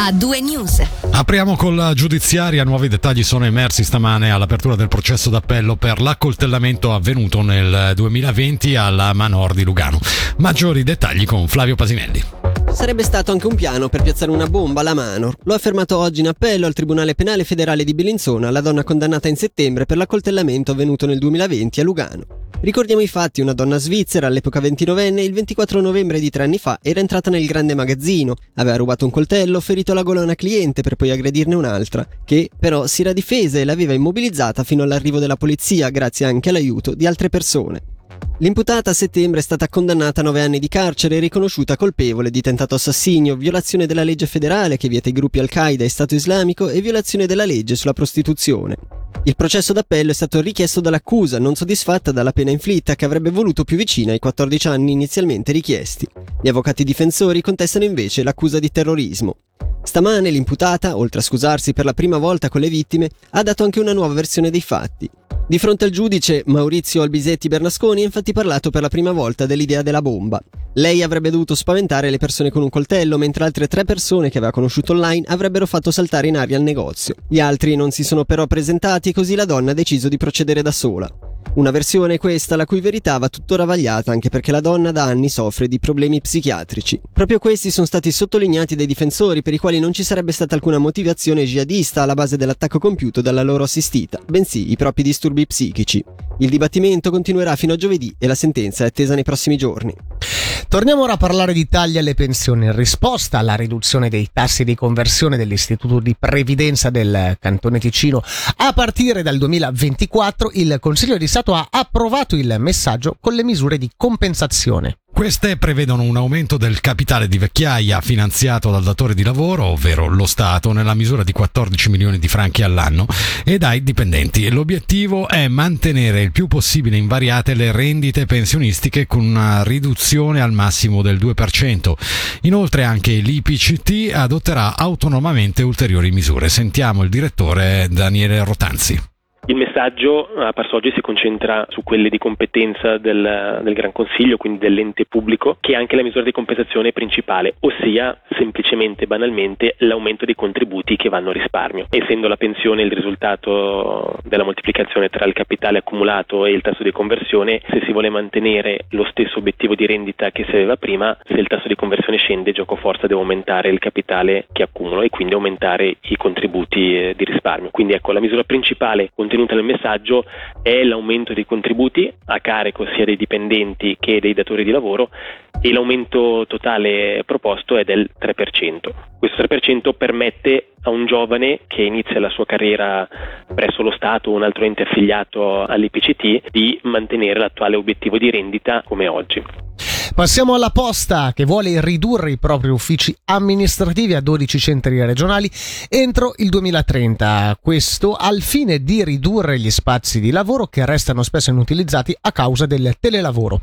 a due news. Apriamo con la giudiziaria. Nuovi dettagli sono emersi stamane all'apertura del processo d'appello per l'accoltellamento avvenuto nel 2020 alla Manor di Lugano. Maggiori dettagli con Flavio Pasinelli. Sarebbe stato anche un piano per piazzare una bomba alla Manor. Lo ha affermato oggi in appello al Tribunale Penale Federale di Bellinzona la donna condannata in settembre per l'accoltellamento avvenuto nel 2020 a Lugano. Ricordiamo i fatti, una donna svizzera, all'epoca 29enne, il 24 novembre di tre anni fa era entrata nel grande magazzino, aveva rubato un coltello, ferito la gola a una cliente per poi aggredirne un'altra, che però si era difesa e l'aveva immobilizzata fino all'arrivo della polizia, grazie anche all'aiuto di altre persone. L'imputata a settembre è stata condannata a nove anni di carcere e riconosciuta colpevole di tentato assassinio, violazione della legge federale che vieta i gruppi Al-Qaeda e Stato Islamico e violazione della legge sulla prostituzione. Il processo d'appello è stato richiesto dall'accusa, non soddisfatta dalla pena inflitta, che avrebbe voluto più vicina ai 14 anni inizialmente richiesti. Gli avvocati difensori contestano invece l'accusa di terrorismo. Stamane l'imputata, oltre a scusarsi per la prima volta con le vittime, ha dato anche una nuova versione dei fatti. Di fronte al giudice, Maurizio Albisetti Bernasconi ha infatti parlato per la prima volta dell'idea della bomba. Lei avrebbe dovuto spaventare le persone con un coltello, mentre altre tre persone che aveva conosciuto online avrebbero fatto saltare in aria il negozio. Gli altri non si sono però presentati così la donna ha deciso di procedere da sola. Una versione questa la cui verità va tuttora vagliata anche perché la donna da anni soffre di problemi psichiatrici. Proprio questi sono stati sottolineati dai difensori per i quali non ci sarebbe stata alcuna motivazione jihadista alla base dell'attacco compiuto dalla loro assistita, bensì i propri disturbi psichici. Il dibattimento continuerà fino a giovedì e la sentenza è attesa nei prossimi giorni. Torniamo ora a parlare di tagli alle pensioni. In risposta alla riduzione dei tassi di conversione dell'Istituto di Previdenza del Cantone Ticino a partire dal 2024, il Consiglio di Stato ha approvato il messaggio con le misure di compensazione. Queste prevedono un aumento del capitale di vecchiaia finanziato dal datore di lavoro, ovvero lo Stato, nella misura di 14 milioni di franchi all'anno e dai dipendenti. L'obiettivo è mantenere il più possibile invariate le rendite pensionistiche con una riduzione al massimo del 2%. Inoltre anche l'IPCT adotterà autonomamente ulteriori misure. Sentiamo il direttore Daniele Rotanzi. Il messaggio a passo oggi si concentra su quelle di competenza del, del, Gran Consiglio, quindi dell'ente pubblico, che è anche la misura di compensazione principale, ossia semplicemente e banalmente l'aumento dei contributi che vanno a risparmio. Essendo la pensione il risultato della moltiplicazione tra il capitale accumulato e il tasso di conversione, se si vuole mantenere lo stesso obiettivo di rendita che si aveva prima, se il tasso di conversione scende, gioco forza devo aumentare il capitale che accumulo e quindi aumentare i contributi eh, di risparmio. Quindi ecco, la misura principale contenuta contenuta nel messaggio è l'aumento dei contributi a carico sia dei dipendenti che dei datori di lavoro e l'aumento totale proposto è del 3%. Questo 3% permette a un giovane che inizia la sua carriera presso lo Stato o un altro ente affiliato all'IPCT di mantenere l'attuale obiettivo di rendita come oggi. Passiamo alla posta che vuole ridurre i propri uffici amministrativi a 12 centri regionali entro il 2030. Questo al fine di ridurre gli spazi di lavoro che restano spesso inutilizzati a causa del telelavoro.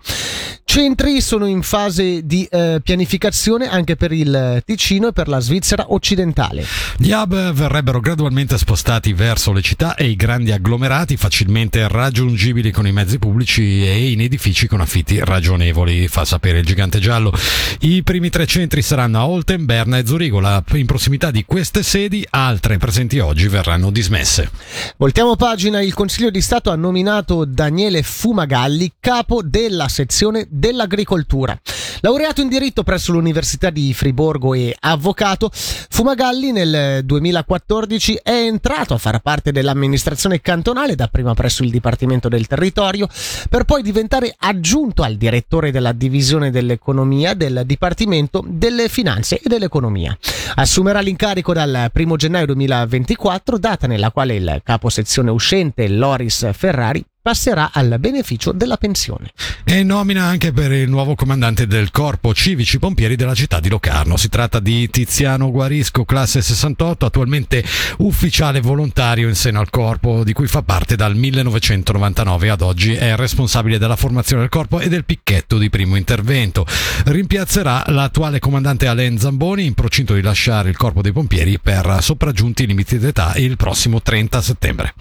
Centri sono in fase di eh, pianificazione anche per il Ticino e per la Svizzera occidentale. Gli hub verrebbero gradualmente spostati verso le città e i grandi agglomerati facilmente raggiungibili con i mezzi pubblici e in edifici con affitti ragionevoli, fa sapere il gigante giallo. I primi tre centri saranno a Olten, Berna e Zurigo. In prossimità di queste sedi, altre presenti oggi verranno dismesse. Voltiamo pagina, il Consiglio di Stato ha nominato Daniele Fumagalli capo della sezione dell'agricoltura. Laureato in diritto presso l'Università di Friburgo e avvocato, Fumagalli nel 2014 è entrato a far parte dell'amministrazione cantonale, dapprima presso il Dipartimento del Territorio, per poi diventare aggiunto al direttore della divisione dell'economia del Dipartimento delle Finanze e dell'Economia. Assumerà l'incarico dal 1 gennaio 2024, data nella quale il capo sezione uscente Loris Ferrari passerà al beneficio della pensione. E nomina anche per il nuovo comandante del Corpo Civici Pompieri della città di Locarno. Si tratta di Tiziano Guarisco, classe 68, attualmente ufficiale volontario in seno al Corpo, di cui fa parte dal 1999 ad oggi. È responsabile della formazione del Corpo e del picchetto di primo intervento. Rimpiazzerà l'attuale comandante Alain Zamboni in procinto di lasciare il Corpo dei Pompieri per sopraggiunti limiti d'età il prossimo 30 settembre.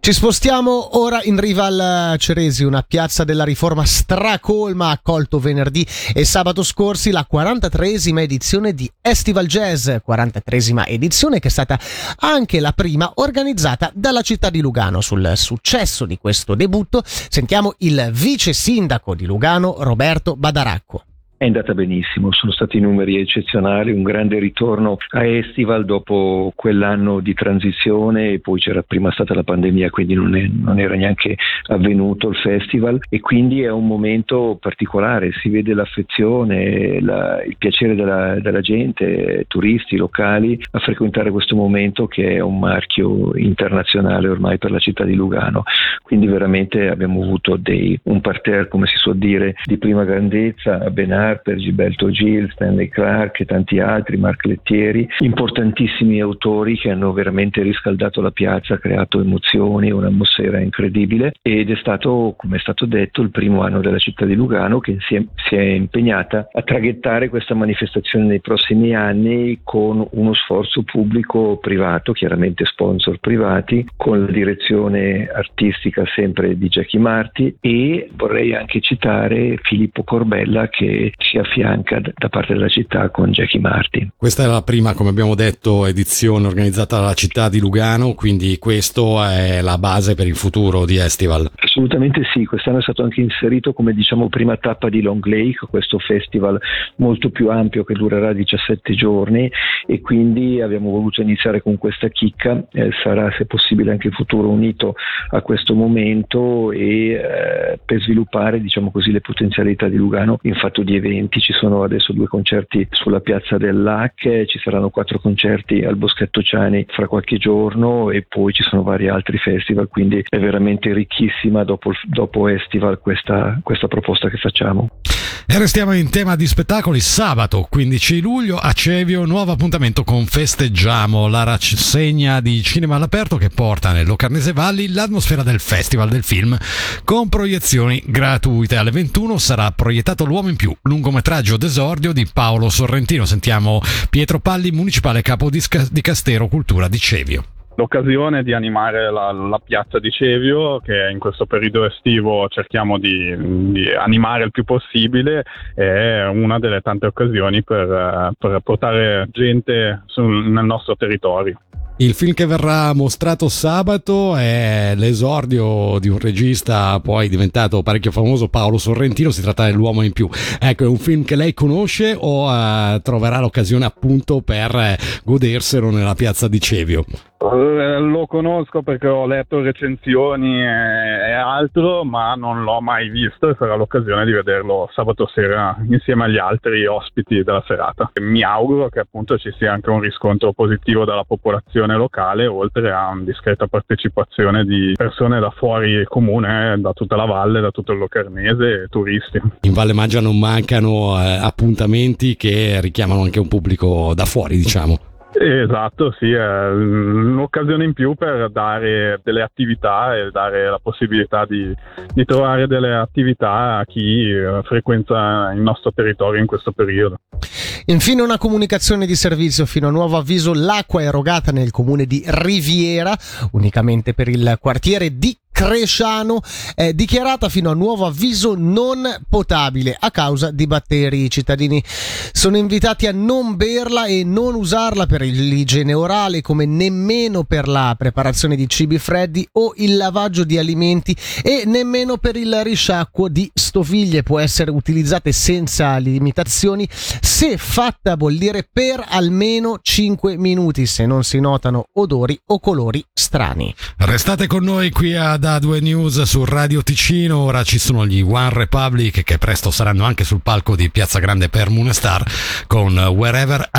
Ci spostiamo ora in ricerca arriva al Ceresi, una piazza della riforma stracolma, ha accolto venerdì e sabato scorsi la 43esima edizione di Estival Jazz, 43esima edizione che è stata anche la prima organizzata dalla città di Lugano. Sul successo di questo debutto sentiamo il vice sindaco di Lugano, Roberto Badaracco. È andata benissimo, sono stati numeri eccezionali, un grande ritorno a Estival dopo quell'anno di transizione e poi c'era prima stata la pandemia, quindi non, è, non, era neanche avvenuto il festival e quindi è un momento particolare, si vede l'affezione, la, il piacere della, della, gente, turisti locali a frequentare questo momento che è un marchio internazionale ormai per la città di Lugano, quindi veramente abbiamo avuto dei, un parterre, come si suol dire, di prima grandezza, a Benari Harper, Gilberto Gil, Stanley Clark e tanti altri, Mark Lettieri, importantissimi autori che hanno veramente riscaldato la piazza, creato emozioni, un'atmosfera incredibile ed è stato, come è stato detto, il primo anno della città di Lugano che si è, si è impegnata a traghettare questa manifestazione nei prossimi anni con uno sforzo pubblico-privato, chiaramente sponsor privati, con la direzione artistica sempre di Jackie Marti e vorrei anche citare Filippo Corbella che si affianca da parte della città con Jackie Martin. Questa è la prima, come abbiamo detto, edizione organizzata dalla città di Lugano, quindi questa è la base per il futuro di Estival. Assolutamente sì, quest'anno è stato anche inserito come diciamo prima tappa di Long Lake, questo festival molto più ampio che durerà 17 giorni e quindi abbiamo voluto iniziare con questa chicca, eh, sarà se possibile anche in futuro unito a questo momento e eh, per sviluppare diciamo così le potenzialità di Lugano in fatto di eventi, ci sono adesso due concerti sulla piazza del LAC, ci saranno quattro concerti al Boschetto Ciani fra qualche giorno e poi ci sono vari altri festival, quindi è veramente ricchissima dopo, dopo Estival questa, questa proposta che facciamo. E restiamo in tema di spettacoli. Sabato 15 luglio a Cevio, nuovo appuntamento con Festeggiamo, la rassegna di cinema all'aperto che porta nel Locarnese Valli l'atmosfera del Festival del Film con proiezioni gratuite. Alle 21 sarà proiettato L'Uomo in più, lungometraggio d'esordio di Paolo Sorrentino. Sentiamo Pietro Palli, municipale capo di, Castero Cultura di Cevio l'occasione di animare la, la, piazza di Cevio che in questo periodo estivo cerchiamo di, di, animare il più possibile è una delle tante occasioni per, per portare gente sul, nel nostro territorio. Il film che verrà mostrato sabato è l'esordio di un regista poi diventato parecchio famoso, Paolo Sorrentino, si tratta dell'uomo in più. Ecco, è un film che lei conosce o uh, troverà l'occasione appunto per goderselo nella piazza di Cevio? Eh, lo conosco perché ho letto recensioni e, altro, ma non l'ho mai visto e sarà l'occasione di vederlo sabato sera insieme agli altri ospiti della serata. Mi auguro che appunto ci sia anche un riscontro positivo dalla popolazione locale, oltre a una discreta partecipazione di persone da fuori comune, da tutta la valle, da tutto il Locarnese e turisti. In Valle Maggia non mancano eh, appuntamenti che richiamano anche un pubblico da fuori, diciamo. Esatto, sì, è un'occasione in più per dare delle attività e dare la possibilità di, di trovare delle attività a chi eh, frequenta il nostro territorio in questo periodo. Infine una comunicazione di servizio fino a nuovo avviso, l'acqua erogata nel comune di Riviera unicamente per il quartiere di Cresciano è dichiarata fino a nuovo avviso non potabile a causa di batteri. I cittadini sono invitati a non berla e non usarla per l'igiene orale come nemmeno per la preparazione di cibi freddi o il lavaggio di alimenti e nemmeno per il risciacquo di stoviglie. Può essere utilizzata senza limitazioni se fatta bollire per almeno 5 minuti se non si notano odori o colori strani. Restate con noi qui ad da 2 News su Radio Ticino. Ora ci sono gli One Republic che presto saranno anche sul palco di Piazza Grande per Moonestar con Wherever